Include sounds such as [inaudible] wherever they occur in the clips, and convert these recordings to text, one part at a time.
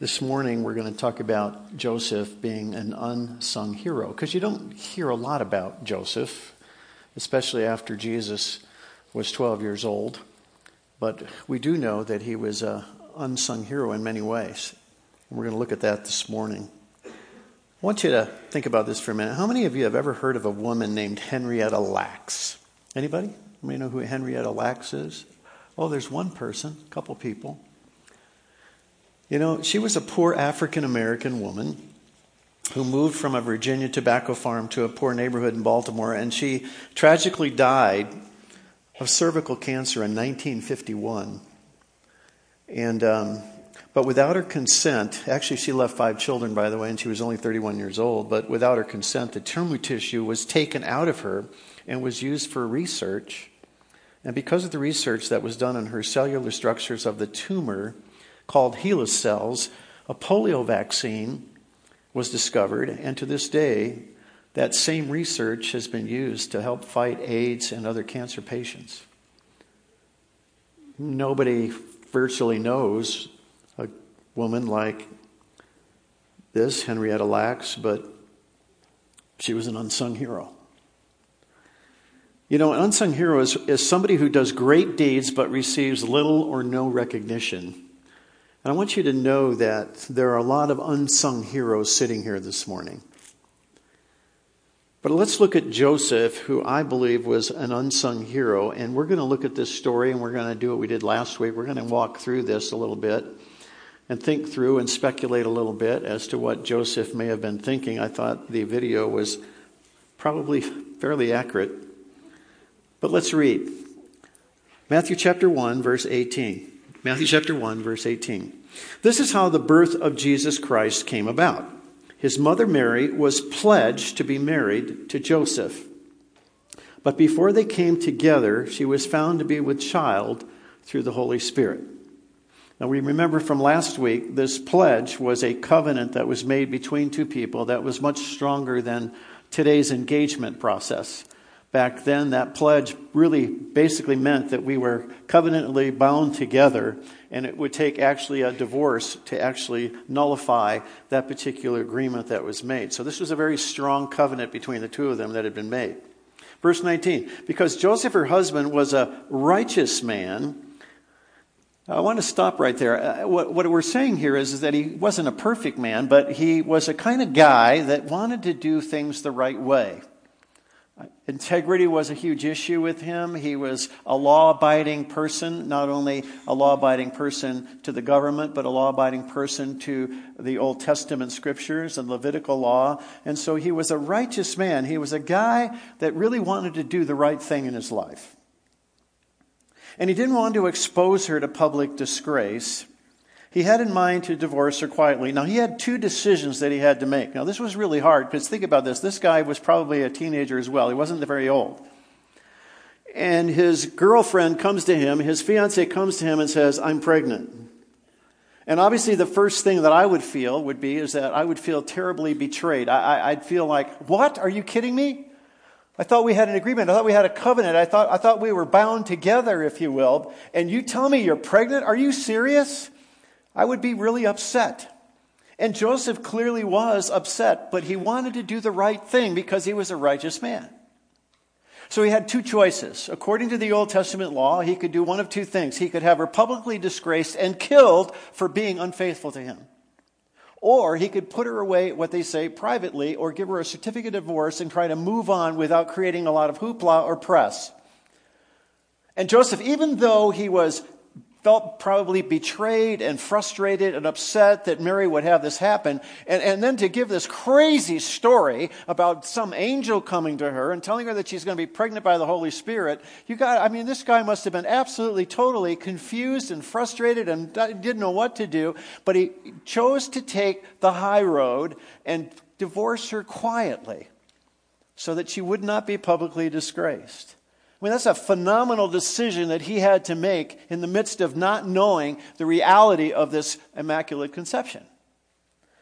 This morning, we're going to talk about Joseph being an unsung hero because you don't hear a lot about Joseph, especially after Jesus was 12 years old. But we do know that he was an unsung hero in many ways. And we're going to look at that this morning. I want you to think about this for a minute. How many of you have ever heard of a woman named Henrietta Lacks? Anybody? Anybody know who Henrietta Lacks is? Oh, there's one person, a couple people. You know, she was a poor African American woman who moved from a Virginia tobacco farm to a poor neighborhood in Baltimore, and she tragically died of cervical cancer in 1951. And, um, but without her consent, actually, she left five children, by the way, and she was only 31 years old. But without her consent, the tumor tissue was taken out of her and was used for research. And because of the research that was done on her cellular structures of the tumor, called HeLa cells, a polio vaccine was discovered, and to this day, that same research has been used to help fight AIDS and other cancer patients. Nobody virtually knows a woman like this, Henrietta Lacks, but she was an unsung hero. You know, an unsung hero is, is somebody who does great deeds but receives little or no recognition. And I want you to know that there are a lot of unsung heroes sitting here this morning. But let's look at Joseph, who I believe was an unsung hero. And we're going to look at this story and we're going to do what we did last week. We're going to walk through this a little bit and think through and speculate a little bit as to what Joseph may have been thinking. I thought the video was probably fairly accurate. But let's read Matthew chapter 1, verse 18. Matthew chapter 1, verse 18. This is how the birth of Jesus Christ came about. His mother Mary was pledged to be married to Joseph. But before they came together, she was found to be with child through the Holy Spirit. Now, we remember from last week, this pledge was a covenant that was made between two people that was much stronger than today's engagement process. Back then, that pledge really basically meant that we were covenantally bound together, and it would take actually a divorce to actually nullify that particular agreement that was made. So, this was a very strong covenant between the two of them that had been made. Verse 19 Because Joseph, her husband, was a righteous man, I want to stop right there. Uh, what, what, we're saying here is, is that he wasn't a perfect man, but he was a kind of guy that wanted to do things the right way. Integrity was a huge issue with him. He was a law abiding person, not only a law abiding person to the government, but a law abiding person to the Old Testament scriptures and Levitical law. And so he was a righteous man. He was a guy that really wanted to do the right thing in his life. And he didn't want to expose her to public disgrace. He had in mind to divorce her quietly. Now, he had two decisions that he had to make. Now, this was really hard because think about this. This guy was probably a teenager as well. He wasn't very old. And his girlfriend comes to him, his fiance comes to him and says, I'm pregnant. And obviously, the first thing that I would feel would be is that I would feel terribly betrayed. I, would feel like, what? Are you kidding me? I thought we had an agreement. I thought we had a covenant. I thought, I thought we were bound together, if you will. And you tell me you're pregnant? Are you serious? I would be really upset. And Joseph clearly was upset, but he wanted to do the right thing because he was a righteous man. So he had two choices. According to the Old Testament law, he could do one of two things. He could have her publicly disgraced and killed for being unfaithful to him. Or he could put her away, what they say, privately, or give her a certificate of divorce and try to move on without creating a lot of hoopla or press. And Joseph, even though he was felt probably betrayed and frustrated and upset that Mary would have this happen. And, and then to give this crazy story about some angel coming to her and telling her that she's going to be pregnant by the Holy Spirit. You got, I mean, this guy must have been absolutely, totally confused and frustrated and didn't know what to do. But he chose to take the high road and divorce her quietly so that she would not be publicly disgraced. I mean, that's a phenomenal decision that he had to make in the midst of not knowing the reality of this immaculate conception.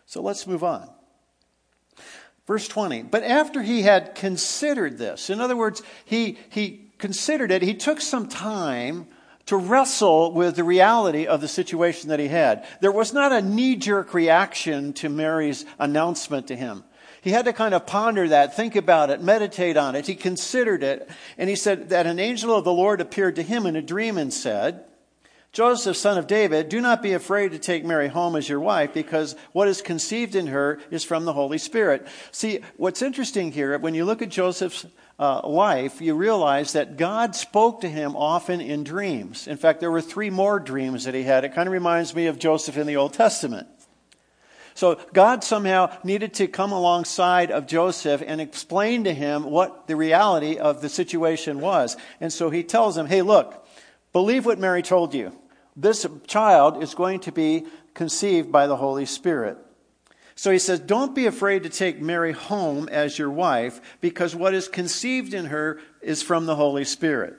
So let's move on. Verse 20. But after he had considered this, in other words, he, he considered it, he took some time to wrestle with the reality of the situation that he had. There was not a knee jerk reaction to Mary's announcement to him. He had to kind of ponder that, think about it, meditate on it. He considered it, and he said that an angel of the Lord appeared to him in a dream and said, Joseph, son of David, do not be afraid to take Mary home as your wife, because what is conceived in her is from the Holy Spirit. See, what's interesting here, when you look at Joseph's uh, life, you realize that God spoke to him often in dreams. In fact, there were three more dreams that he had. It kind of reminds me of Joseph in the Old Testament. So God somehow needed to come alongside of Joseph and explain to him what the reality of the situation was. And so he tells him, hey, look, believe what Mary told you. This child is going to be conceived by the Holy Spirit. So he says, Don't be afraid to take Mary home as your wife, because what is conceived in her is from the Holy Spirit.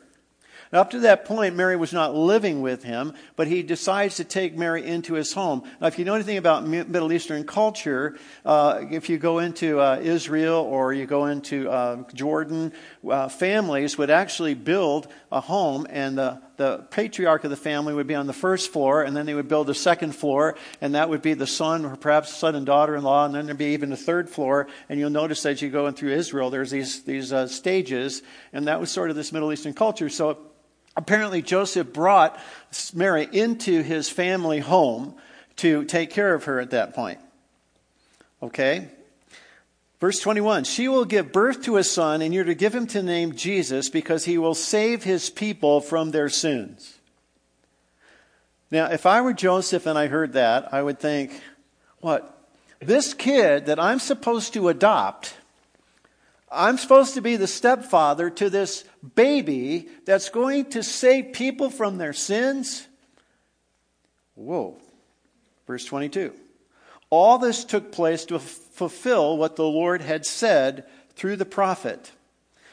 Now, up to that point, Mary was not living with him, but he decides to take Mary into his home. Now, if you know anything about Middle Eastern culture, uh, if you go into uh, Israel or you go into uh, Jordan, uh, families would actually build a home, and the, the patriarch of the family would be on the first floor, and then they would build a second floor, and that would be the son, or perhaps son and daughter in law, and then there'd be even a third floor. And you'll notice as you go in through Israel, there's these, these uh, stages, and that was sort of this Middle Eastern culture. So apparently, Joseph brought Mary into his family home to take care of her at that point. Okay? Verse 21 She will give birth to a son, and you're to give him to name Jesus because he will save his people from their sins. Now, if I were Joseph and I heard that, I would think, what? This kid that I'm supposed to adopt, I'm supposed to be the stepfather to this baby that's going to save people from their sins? Whoa. Verse 22. All this took place to fulfill what the Lord had said through the prophet.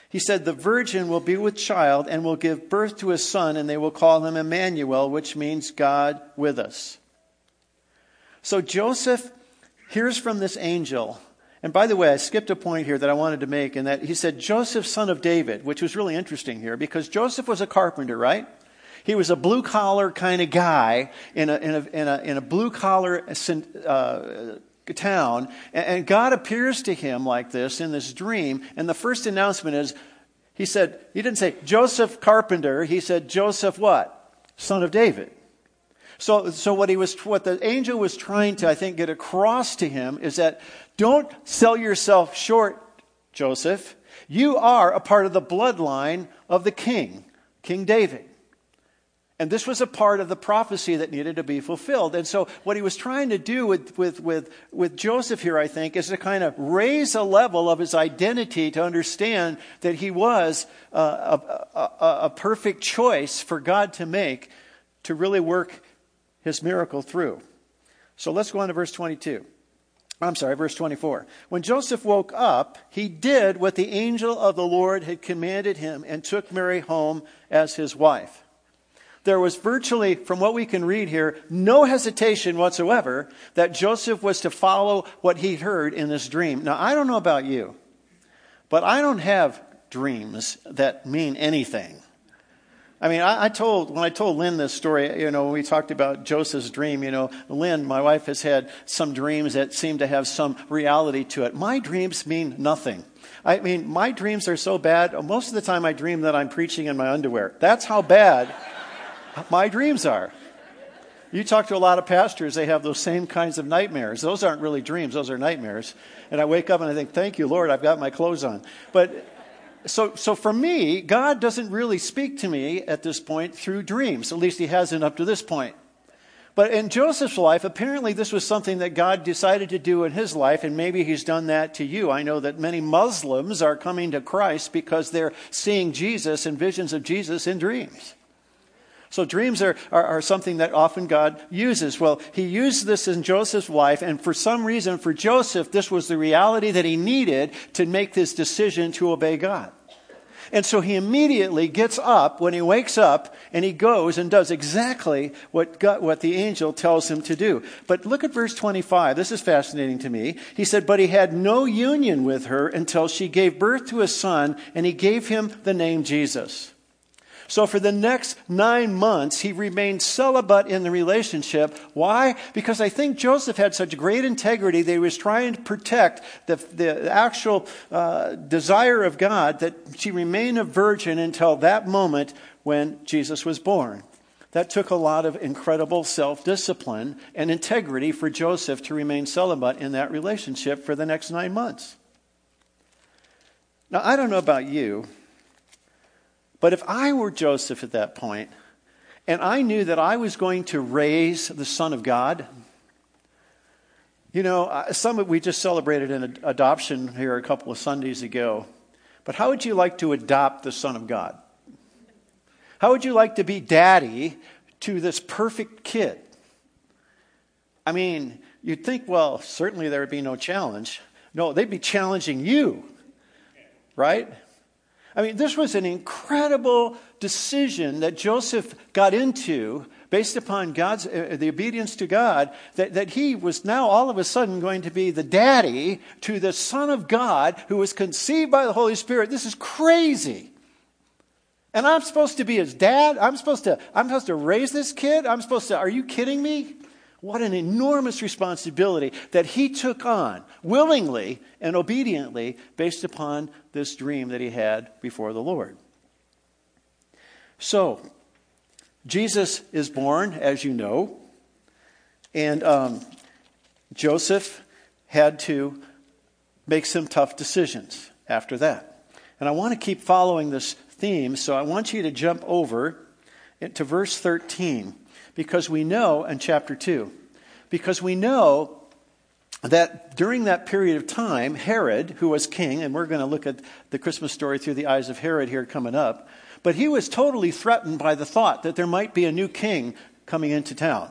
He said, The virgin will be with child and will give birth to a son, and they will call him Emmanuel, which means God with us. So Joseph hears from this angel. And by the way, I skipped a point here that I wanted to make, and that he said, Joseph, son of David, which was really interesting here because Joseph was a carpenter, right? He was a blue collar kind of guy in a, in a, in a, in a blue collar uh, town. And God appears to him like this in this dream. And the first announcement is, he said, he didn't say Joseph Carpenter. He said Joseph what? Son of David. So, so what he was, what the angel was trying to, I think, get across to him is that don't sell yourself short, Joseph. You are a part of the bloodline of the king, King David. And this was a part of the prophecy that needed to be fulfilled. And so, what he was trying to do with, with, with, with Joseph here, I think, is to kind of raise a level of his identity to understand that he was uh, a, a, a perfect choice for God to make to really work his miracle through. So, let's go on to verse 22. I'm sorry, verse 24. When Joseph woke up, he did what the angel of the Lord had commanded him and took Mary home as his wife there was virtually, from what we can read here, no hesitation whatsoever that Joseph was to follow what he heard in this dream. Now, I don't know about you, but I don't have dreams that mean anything. I mean, I, I, told, when I told Lynn this story, you know, when we talked about Joseph's dream, you know, Lynn, my wife, has had some dreams that seem to have some reality to it. My dreams mean nothing. I mean, my dreams are so bad. Most of the time, I dream that I'm preaching in my underwear. That's how bad my dreams are. You talk to a lot of pastors, they have those same kinds of nightmares. Those aren't really dreams, those are nightmares. And I wake up and I think, thank you, Lord, I've got my clothes on. But so, so for me, God doesn't really speak to me at this point through dreams. At least He hasn't up to this point. But in Joseph's life, apparently this was something that God decided to do in his life, and maybe he's done that to you. I know that many Muslims are coming to Christ because they're seeing Jesus and visions of Jesus in dreams. So dreams are, are, are, something that often God uses. Well, he used this in Joseph's life, and for some reason, for Joseph, this was the reality that he needed to make this decision to obey God. And so he immediately gets up when he wakes up and he goes and does exactly what, God, what the angel tells him to do. But look at verse 25. This is fascinating to me. He said, But he had no union with her until she gave birth to a son, and he gave him the name Jesus. So for the next nine months, he remained celibate in the relationship. Why? Because I think Joseph had such great integrity that he was trying to protect the, the actual uh, desire of God that she remained a virgin until that moment when Jesus was born. That took a lot of incredible self discipline and integrity for Joseph to remain celibate in that relationship for the next nine months. Now, I don't know about you. But if I were Joseph at that point, and I knew that I was going to raise the Son of God, you know, some we just celebrated an adoption here a couple of Sundays ago. But how would you like to adopt the Son of God? How would you like to be daddy to this perfect kid? I mean, you'd think, well, certainly there would be no challenge. No, they'd be challenging you, right? I mean, this was an incredible decision that Joseph got into based upon God's uh, the obedience to God that, that he was now all of a sudden going to be the daddy to the son of God who was conceived by the Holy Spirit. This is crazy. And I'm supposed to be his dad? I'm supposed to I'm supposed to raise this kid? I'm supposed to Are you kidding me? What an enormous responsibility that he took on willingly and obediently based upon this dream that he had before the Lord. So, Jesus is born, as you know, and um, Joseph had to make some tough decisions after that. And I want to keep following this theme, so I want you to jump over to verse 13 because we know in chapter 2, because we know that during that period of time, Herod, who was king, and we're going to look at the Christmas story through the eyes of Herod here coming up, but he was totally threatened by the thought that there might be a new king coming into town.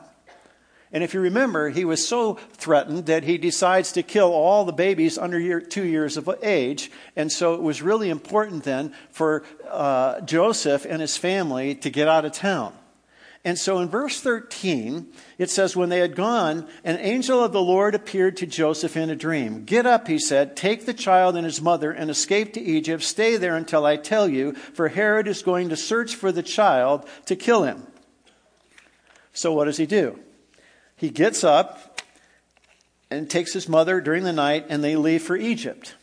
And if you remember, he was so threatened that he decides to kill all the babies under year, two years of age. And so it was really important then for uh, Joseph and his family to get out of town. And so in verse 13, it says, When they had gone, an angel of the Lord appeared to Joseph in a dream. Get up, he said, take the child and his mother and escape to Egypt. Stay there until I tell you, for Herod is going to search for the child to kill him. So what does he do? he gets up and takes his mother during the night, and they leave for Egypt.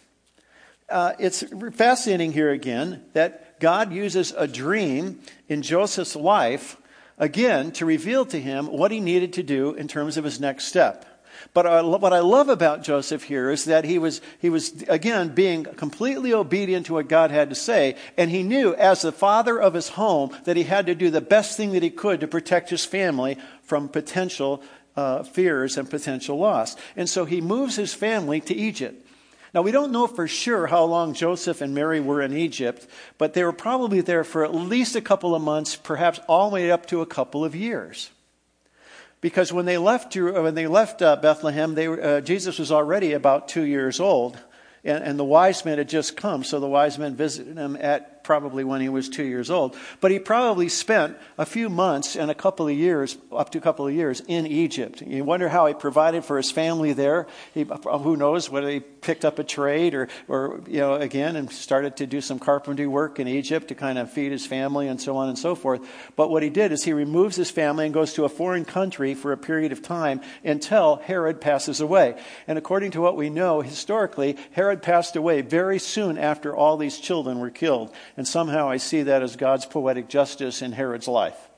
Uh, it's fascinating here again that God uses a dream in Joseph's life again to reveal to him what he needed to do in terms of his next step. But what I love about Joseph here is that he was, he was, again, being completely obedient to what God had to say. And he knew, as the father of his home, that he had to do the best thing that he could to protect his family from potential uh, fears and potential loss. And so he moves his family to Egypt. Now, we don't know for sure how long Joseph and Mary were in Egypt, but they were probably there for at least a couple of months, perhaps all the way up to a couple of years. Because when they left, when they left uh, Bethlehem, they, uh, Jesus was already about two years old, and, and the wise men had just come, so the wise men visited him at probably when he was two years old. But he probably spent a few months and a couple of years, up to a couple of years, in Egypt. You wonder how he provided for his family there. He, who knows whether he picked up a trade or, or, you know, again, and started to do some carpentry work in Egypt to kind of feed his family and so on and so forth. But what he did is he removes his family and goes to a foreign country for a period of time until Herod passes away. And according to what we know historically, Herod passed away very soon after all these children were killed. And somehow I see that as God's poetic justice in Herod's life.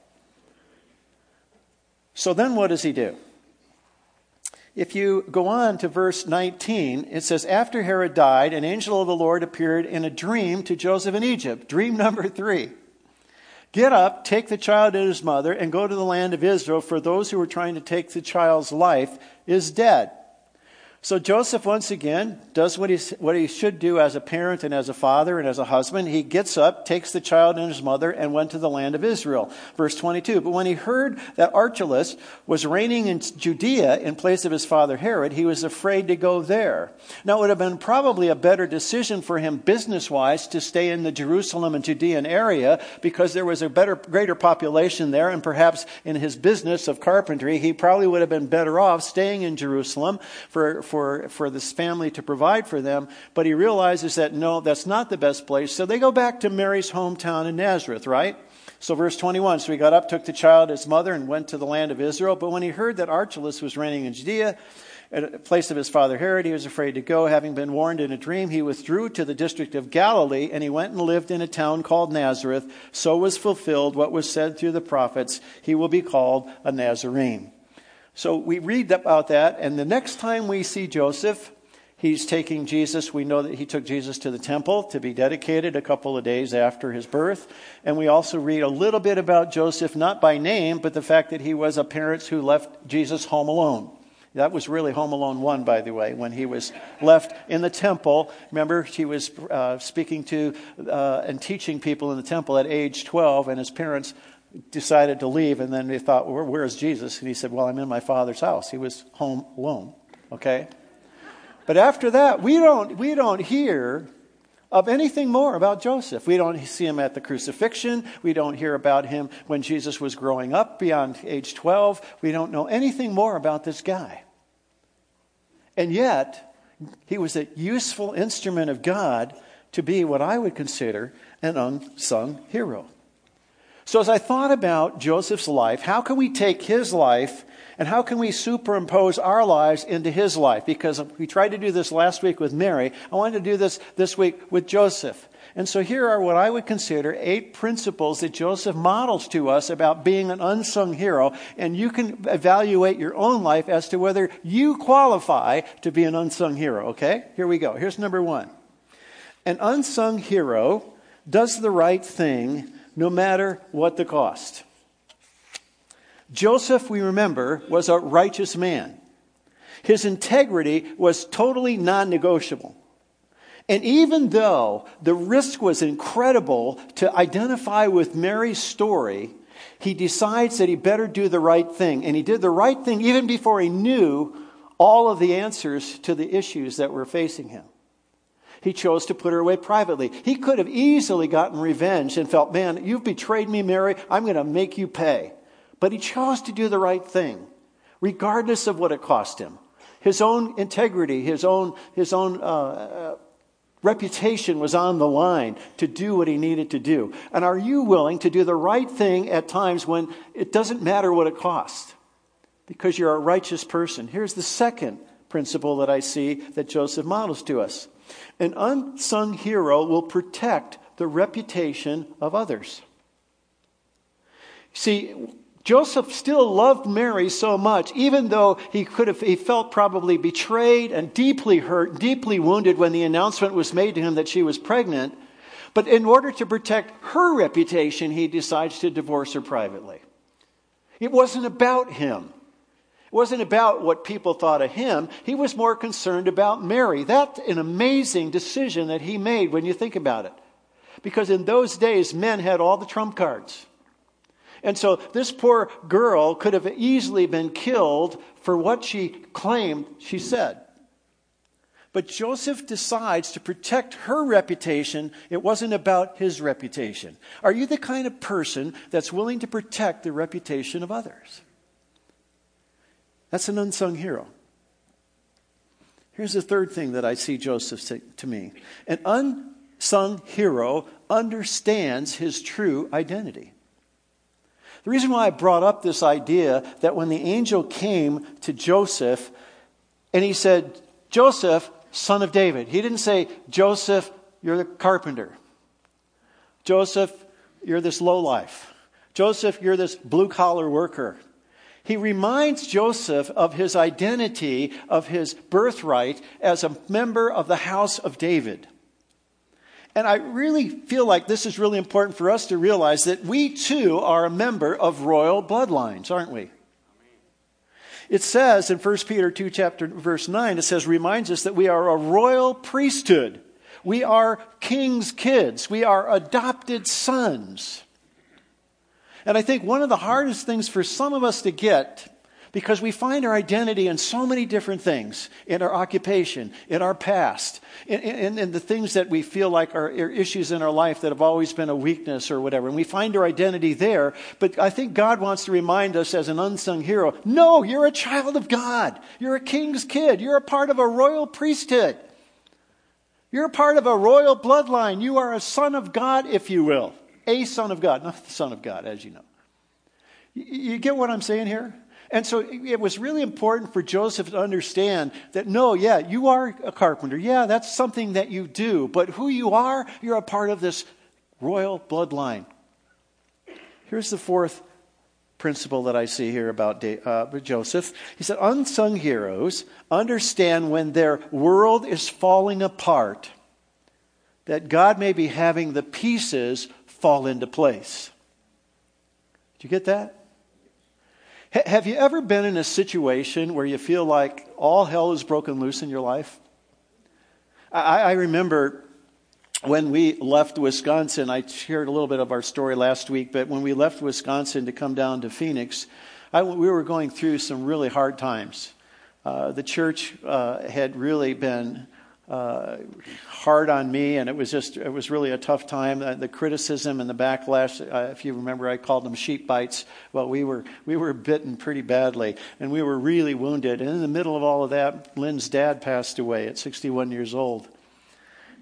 So then what does he do? If you go on to verse 19, it says, After Herod died, an angel of the Lord appeared in a dream to Joseph in Egypt. Dream [laughs] number three. Get up, take the child and his mother, and go to the land of Israel, for those who were trying to take the child's life is dead. So Joseph, once again, does what he, what he should do as a parent and as a father and as a husband. He gets up, takes the child and his mother, and went to the land of Israel. Verse 22. But when he heard that Archelaus was reigning in Judea in place of his father Herod, he was afraid to go there. Now, it would have been probably a better decision for him business wise to stay in the Jerusalem and Judean area because there was a better, greater population there, and perhaps in his business of carpentry, he probably would have been better off staying in Jerusalem for for, for this family to provide for them. But he realizes that no, that's not the best place. So they go back to Mary's hometown in Nazareth, right? So, verse 21 So he got up, took the child, his mother, and went to the land of Israel. But when he heard that Archelaus was reigning in Judea, at a place of his father Herod, he was afraid to go. Having been warned in a dream, he withdrew to the district of Galilee, and he went and lived in a town called Nazareth. So was fulfilled what was said through the prophets he will be called a Nazarene. So we read about that, and the next time we see Joseph, he's taking Jesus. We know that he took Jesus to the temple to be dedicated a couple of days after his birth. And we also read a little bit about Joseph, not by name, but the fact that he was a parent who left Jesus home alone. That was really Home Alone 1, by the way, when he was left in the temple. Remember, he was uh, speaking to uh, and teaching people in the temple at age 12, and his parents decided to leave, and then they thought, well, Where's Jesus? And he said, Well, I'm in my father's house. He was home alone, okay? But after that, we don't, we don't hear of anything more about Joseph. We don't see him at the crucifixion. We don't hear about him when Jesus was growing up beyond age 12. We don't know anything more about this guy. And yet, he was a useful instrument of God to be what I would consider an unsung hero. So, as I thought about Joseph's life, how can we take his life and how can we superimpose our lives into his life? Because we tried to do this last week with Mary. I wanted to do this this week with Joseph. And so here are what I would consider eight principles that Joseph models to us about being an unsung hero. And you can evaluate your own life as to whether you qualify to be an unsung hero, okay? Here we go. Here's number one An unsung hero does the right thing no matter what the cost. Joseph, we remember, was a righteous man. His integrity was totally non negotiable. And even though the risk was incredible to identify with Mary's story, he decides that he better do the right thing. And he did the right thing even before he knew all of the answers to the issues that were facing him. He chose to put her away privately. He could have easily gotten revenge and felt, man, you've betrayed me, Mary. I'm going to make you pay. But he chose to do the right thing, regardless of what it cost him. His own integrity, his own, his own uh, uh, reputation was on the line to do what he needed to do. And are you willing to do the right thing at times when it doesn't matter what it costs? Because you're a righteous person. Here's the second principle that I see that Joseph models to us an unsung hero will protect the reputation of others. See, Joseph still loved Mary so much, even though he could have, he felt probably betrayed and deeply hurt, deeply wounded when the announcement was made to him that she was pregnant. But in order to protect her reputation, he decides to divorce her privately. It wasn't about him. Wasn't about what people thought of him. He was more concerned about Mary. That's an amazing decision that he made when you think about it. Because in those days, men had all the trump cards. And so this poor girl could have easily been killed for what she claimed she said. But Joseph decides to protect her reputation. It wasn't about his reputation. Are you the kind of person that's willing to protect the reputation of others? That's an unsung hero. Here's the third thing that I see Joseph say to me an unsung hero understands his true identity. The reason why I brought up this idea that when the angel came to Joseph and he said, Joseph, son of David, he didn't say, Joseph, you're the carpenter. Joseph, you're this lowlife. Joseph, you're this blue collar worker. He reminds Joseph of his identity, of his birthright as a member of the house of David. And I really feel like this is really important for us to realize that we too are a member of royal bloodlines, aren't we? It says in 1 Peter 2 chapter verse 9 it says reminds us that we are a royal priesthood. We are king's kids. We are adopted sons. And I think one of the hardest things for some of us to get because we find our identity in so many different things in our occupation, in our past, in, in, in the things that we feel like are, are issues in our life that have always been a weakness or whatever. And we find our identity there. But I think God wants to remind us as an unsung hero no, you're a child of God. You're a king's kid. You're a part of a royal priesthood. You're a part of a royal bloodline. You are a son of God, if you will. A son of God, not the son of God, as you know. You get what I'm saying here? And so it was really important for Joseph to understand that no, yeah, you are a carpenter. Yeah, that's something that you do. But who you are, you're a part of this royal bloodline. Here's the fourth principle that I see here about uh, Joseph. He said, Unsung heroes understand when their world is falling apart that God may be having the pieces fall into place. Did you get that? H- have you ever been in a situation where you feel like all hell is broken loose in your life? I, I remember when we left Wisconsin, I shared a little bit of our story last week, but when we left Wisconsin to come down to Phoenix, I, we were going through some really hard times. Uh, the church uh, had really been uh, hard on me, and it was just it was really a tough time. Uh, the criticism and the backlash. Uh, if you remember, I called them sheep bites. Well, we were we were bitten pretty badly, and we were really wounded. And in the middle of all of that, Lynn's dad passed away at 61 years old.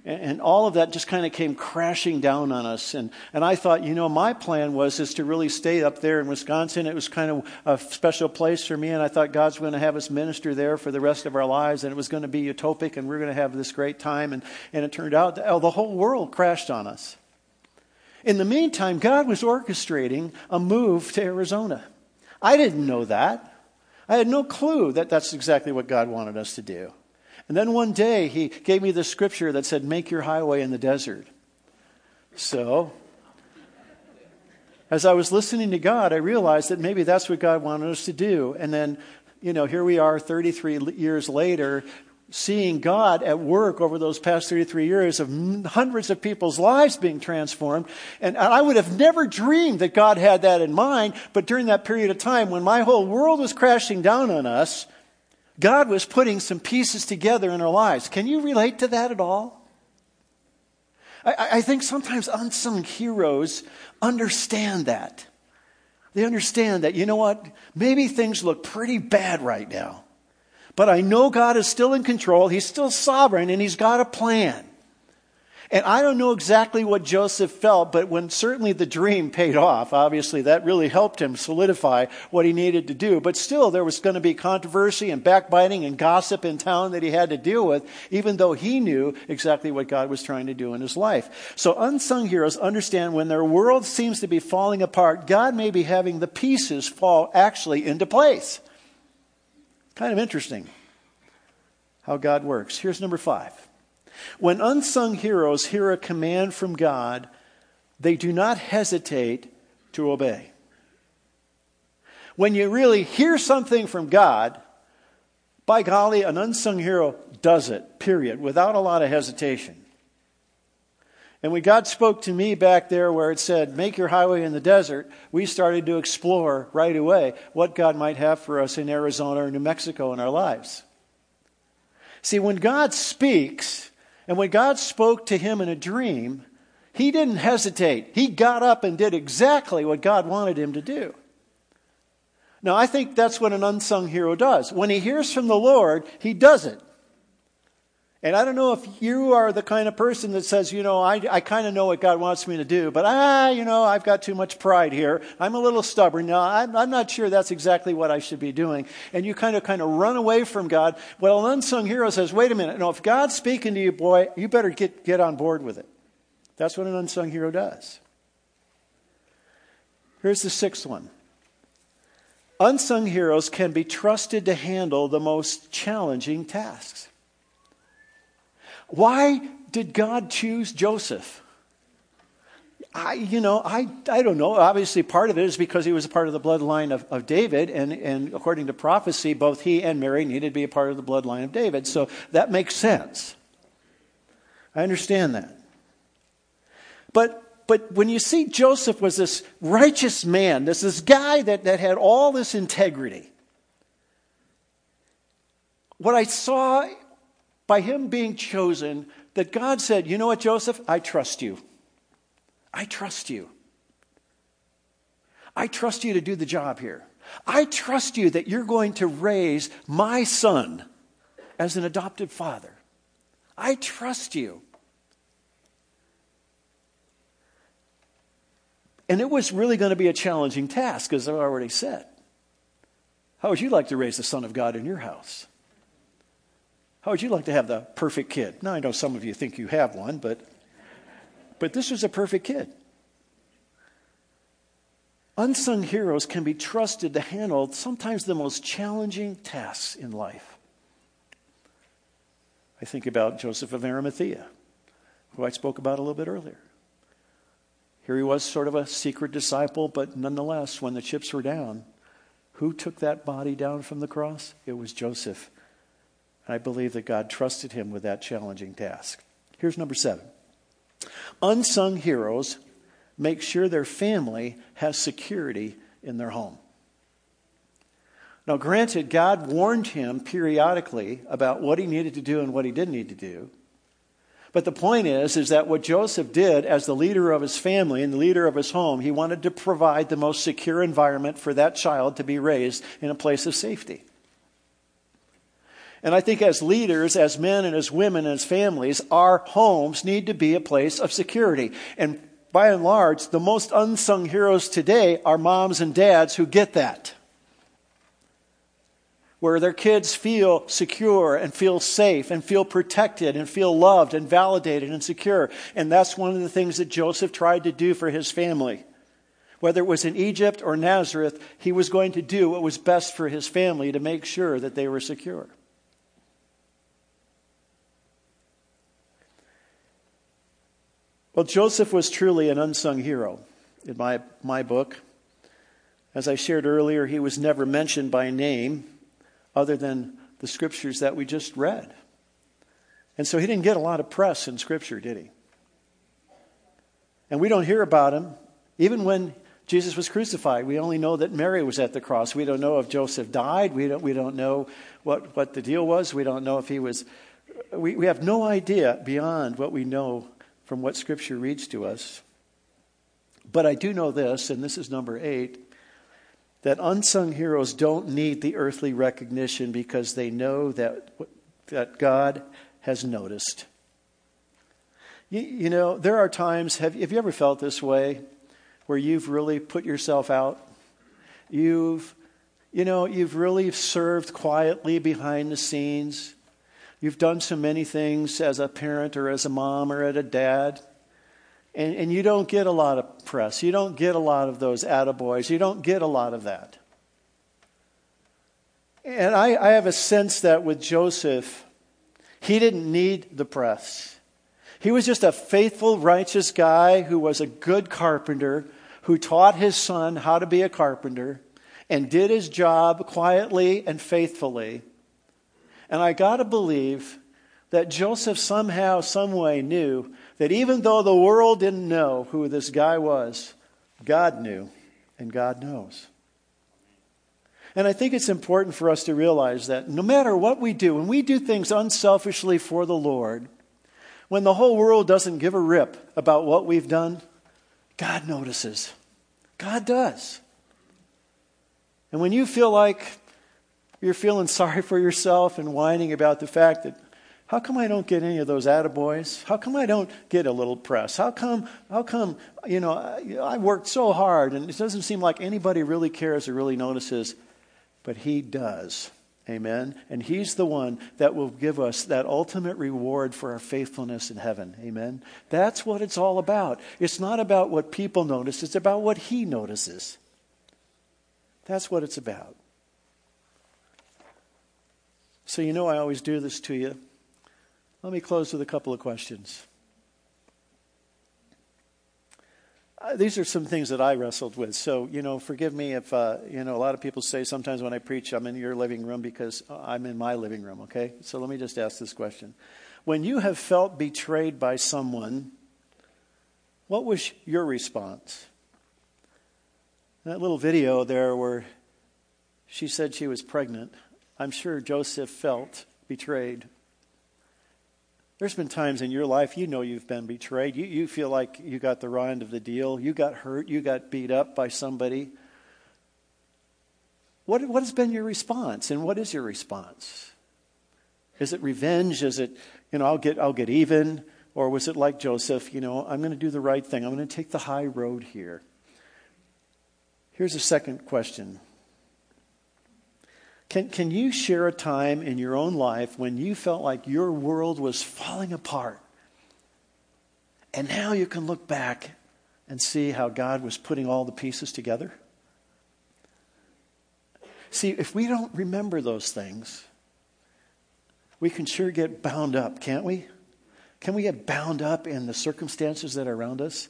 And all of that just kind of came crashing down on us. And, and I thought, you know, my plan was is to really stay up there in Wisconsin. It was kind of a special place for me. And I thought God's going to have us minister there for the rest of our lives. And it was going to be utopic and we we're going to have this great time. And, and it turned out, oh, the whole world crashed on us. In the meantime, God was orchestrating a move to Arizona. I didn't know that. I had no clue that that's exactly what God wanted us to do. And then one day he gave me the scripture that said, Make your highway in the desert. So, as I was listening to God, I realized that maybe that's what God wanted us to do. And then, you know, here we are 33 years later, seeing God at work over those past 33 years of hundreds of people's lives being transformed. And I would have never dreamed that God had that in mind. But during that period of time, when my whole world was crashing down on us, God was putting some pieces together in our lives. Can you relate to that at all? I, I think sometimes unsung heroes understand that. They understand that, you know what? Maybe things look pretty bad right now. But I know God is still in control. He's still sovereign and He's got a plan. And I don't know exactly what Joseph felt, but when certainly the dream paid off, obviously that really helped him solidify what he needed to do. But still, there was going to be controversy and backbiting and gossip in town that he had to deal with, even though he knew exactly what God was trying to do in his life. So unsung heroes understand when their world seems to be falling apart, God may be having the pieces fall actually into place. Kind of interesting how God works. Here's number five. When unsung heroes hear a command from God, they do not hesitate to obey. When you really hear something from God, by golly, an unsung hero does it, period, without a lot of hesitation. And when God spoke to me back there where it said, Make your highway in the desert, we started to explore right away what God might have for us in Arizona or New Mexico in our lives. See, when God speaks, and when God spoke to him in a dream, he didn't hesitate. He got up and did exactly what God wanted him to do. Now, I think that's what an unsung hero does. When he hears from the Lord, he does it. And I don't know if you are the kind of person that says, you know, I, I kind of know what God wants me to do, but ah, you know, I've got too much pride here. I'm a little stubborn. Now, I'm, I'm not sure that's exactly what I should be doing. And you kind of, kind of run away from God. Well, an unsung hero says, wait a minute. No, if God's speaking to you, boy, you better get, get on board with it. That's what an unsung hero does. Here's the sixth one. Unsung heroes can be trusted to handle the most challenging tasks. Why did God choose Joseph? I, you know, I, I don't know. Obviously, part of it is because he was a part of the bloodline of, of David, and, and according to prophecy, both he and Mary needed to be a part of the bloodline of David. So that makes sense. I understand that. But, but when you see Joseph was this righteous man, this, this guy that, that had all this integrity, what I saw by him being chosen, that God said, You know what, Joseph? I trust you. I trust you. I trust you to do the job here. I trust you that you're going to raise my son as an adopted father. I trust you. And it was really going to be a challenging task, as I've already said. How would you like to raise the Son of God in your house? How would you like to have the perfect kid? Now, I know some of you think you have one, but, but this was a perfect kid. Unsung heroes can be trusted to handle sometimes the most challenging tasks in life. I think about Joseph of Arimathea, who I spoke about a little bit earlier. Here he was, sort of a secret disciple, but nonetheless, when the chips were down, who took that body down from the cross? It was Joseph. I believe that God trusted him with that challenging task. Here's number seven unsung heroes make sure their family has security in their home. Now, granted, God warned him periodically about what he needed to do and what he didn't need to do. But the point is, is that what Joseph did as the leader of his family and the leader of his home, he wanted to provide the most secure environment for that child to be raised in a place of safety. And I think as leaders, as men and as women and as families, our homes need to be a place of security. And by and large, the most unsung heroes today are moms and dads who get that where their kids feel secure and feel safe and feel protected and feel loved and validated and secure. And that's one of the things that Joseph tried to do for his family. Whether it was in Egypt or Nazareth, he was going to do what was best for his family to make sure that they were secure. Well, Joseph was truly an unsung hero in my, my book. As I shared earlier, he was never mentioned by name other than the scriptures that we just read. And so he didn't get a lot of press in scripture, did he? And we don't hear about him even when Jesus was crucified. We only know that Mary was at the cross. We don't know if Joseph died. We don't, we don't know what, what the deal was. We don't know if he was. We, we have no idea beyond what we know from what Scripture reads to us. But I do know this, and this is number eight that unsung heroes don't need the earthly recognition because they know that, that God has noticed. You, you know, there are times, have, have you ever felt this way, where you've really put yourself out? You've, you know, you've really served quietly behind the scenes. You've done so many things as a parent or as a mom or as a dad. And, and you don't get a lot of press. You don't get a lot of those attaboys. You don't get a lot of that. And I, I have a sense that with Joseph, he didn't need the press. He was just a faithful, righteous guy who was a good carpenter, who taught his son how to be a carpenter and did his job quietly and faithfully. And I got to believe that Joseph somehow, some way knew that even though the world didn't know who this guy was, God knew, and God knows. And I think it's important for us to realize that no matter what we do, when we do things unselfishly for the Lord, when the whole world doesn't give a rip about what we've done, God notices. God does. And when you feel like you're feeling sorry for yourself and whining about the fact that how come I don't get any of those attaboys? How come I don't get a little press? How come, how come, you know, I, I worked so hard and it doesn't seem like anybody really cares or really notices, but He does. Amen. And He's the one that will give us that ultimate reward for our faithfulness in heaven. Amen. That's what it's all about. It's not about what people notice, it's about what He notices. That's what it's about. So, you know, I always do this to you. Let me close with a couple of questions. Uh, these are some things that I wrestled with. So, you know, forgive me if, uh, you know, a lot of people say sometimes when I preach, I'm in your living room because I'm in my living room, okay? So let me just ask this question. When you have felt betrayed by someone, what was your response? That little video there where she said she was pregnant, I'm sure Joseph felt betrayed. There's been times in your life you know you've been betrayed. You, you feel like you got the rind of the deal. You got hurt. You got beat up by somebody. What, what has been your response? And what is your response? Is it revenge? Is it, you know, I'll get, I'll get even? Or was it like Joseph, you know, I'm going to do the right thing. I'm going to take the high road here. Here's a second question can, can you share a time in your own life when you felt like your world was falling apart? And now you can look back and see how God was putting all the pieces together? See, if we don't remember those things, we can sure get bound up, can't we? Can we get bound up in the circumstances that are around us?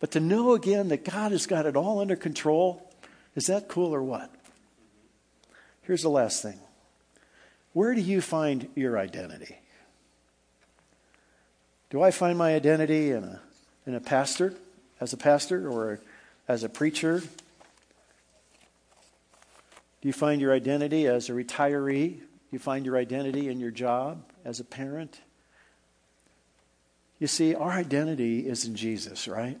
But to know again that God has got it all under control, is that cool or what? Here's the last thing Where do you find your identity? Do I find my identity in a, in a pastor, as a pastor, or as a preacher? Do you find your identity as a retiree? Do you find your identity in your job as a parent? You see, our identity is in Jesus, right?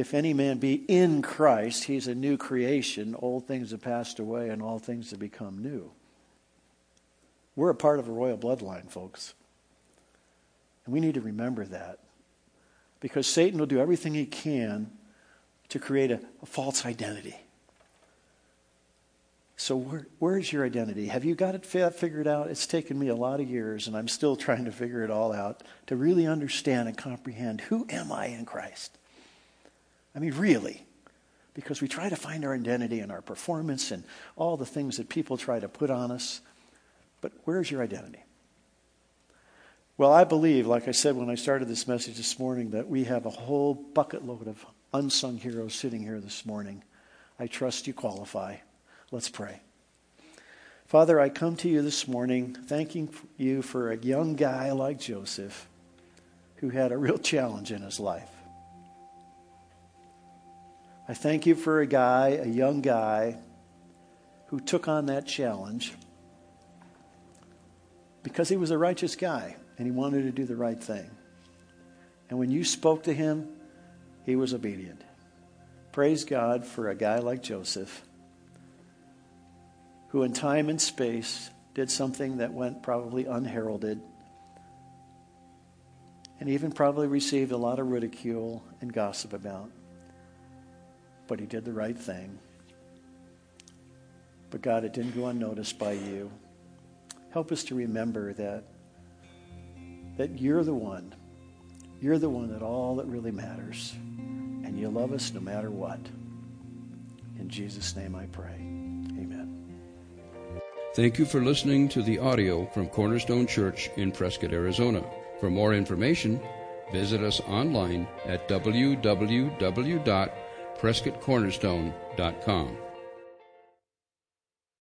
If any man be in Christ, he's a new creation. Old things have passed away and all things have become new. We're a part of a royal bloodline, folks. And we need to remember that. Because Satan will do everything he can to create a, a false identity. So, where, where's your identity? Have you got it figured out? It's taken me a lot of years, and I'm still trying to figure it all out to really understand and comprehend who am I in Christ? I mean, really. Because we try to find our identity in our performance and all the things that people try to put on us. But where's your identity? Well, I believe, like I said when I started this message this morning, that we have a whole bucket load of unsung heroes sitting here this morning. I trust you qualify. Let's pray. Father, I come to you this morning thanking you for a young guy like Joseph who had a real challenge in his life. I thank you for a guy, a young guy, who took on that challenge because he was a righteous guy and he wanted to do the right thing. And when you spoke to him, he was obedient. Praise God for a guy like Joseph, who in time and space did something that went probably unheralded and even probably received a lot of ridicule and gossip about but he did the right thing. But God, it didn't go unnoticed by you. Help us to remember that, that you're the one. You're the one that all that really matters. And you love us no matter what. In Jesus' name I pray. Amen. Thank you for listening to the audio from Cornerstone Church in Prescott, Arizona. For more information, visit us online at www prescottcornerstone.com.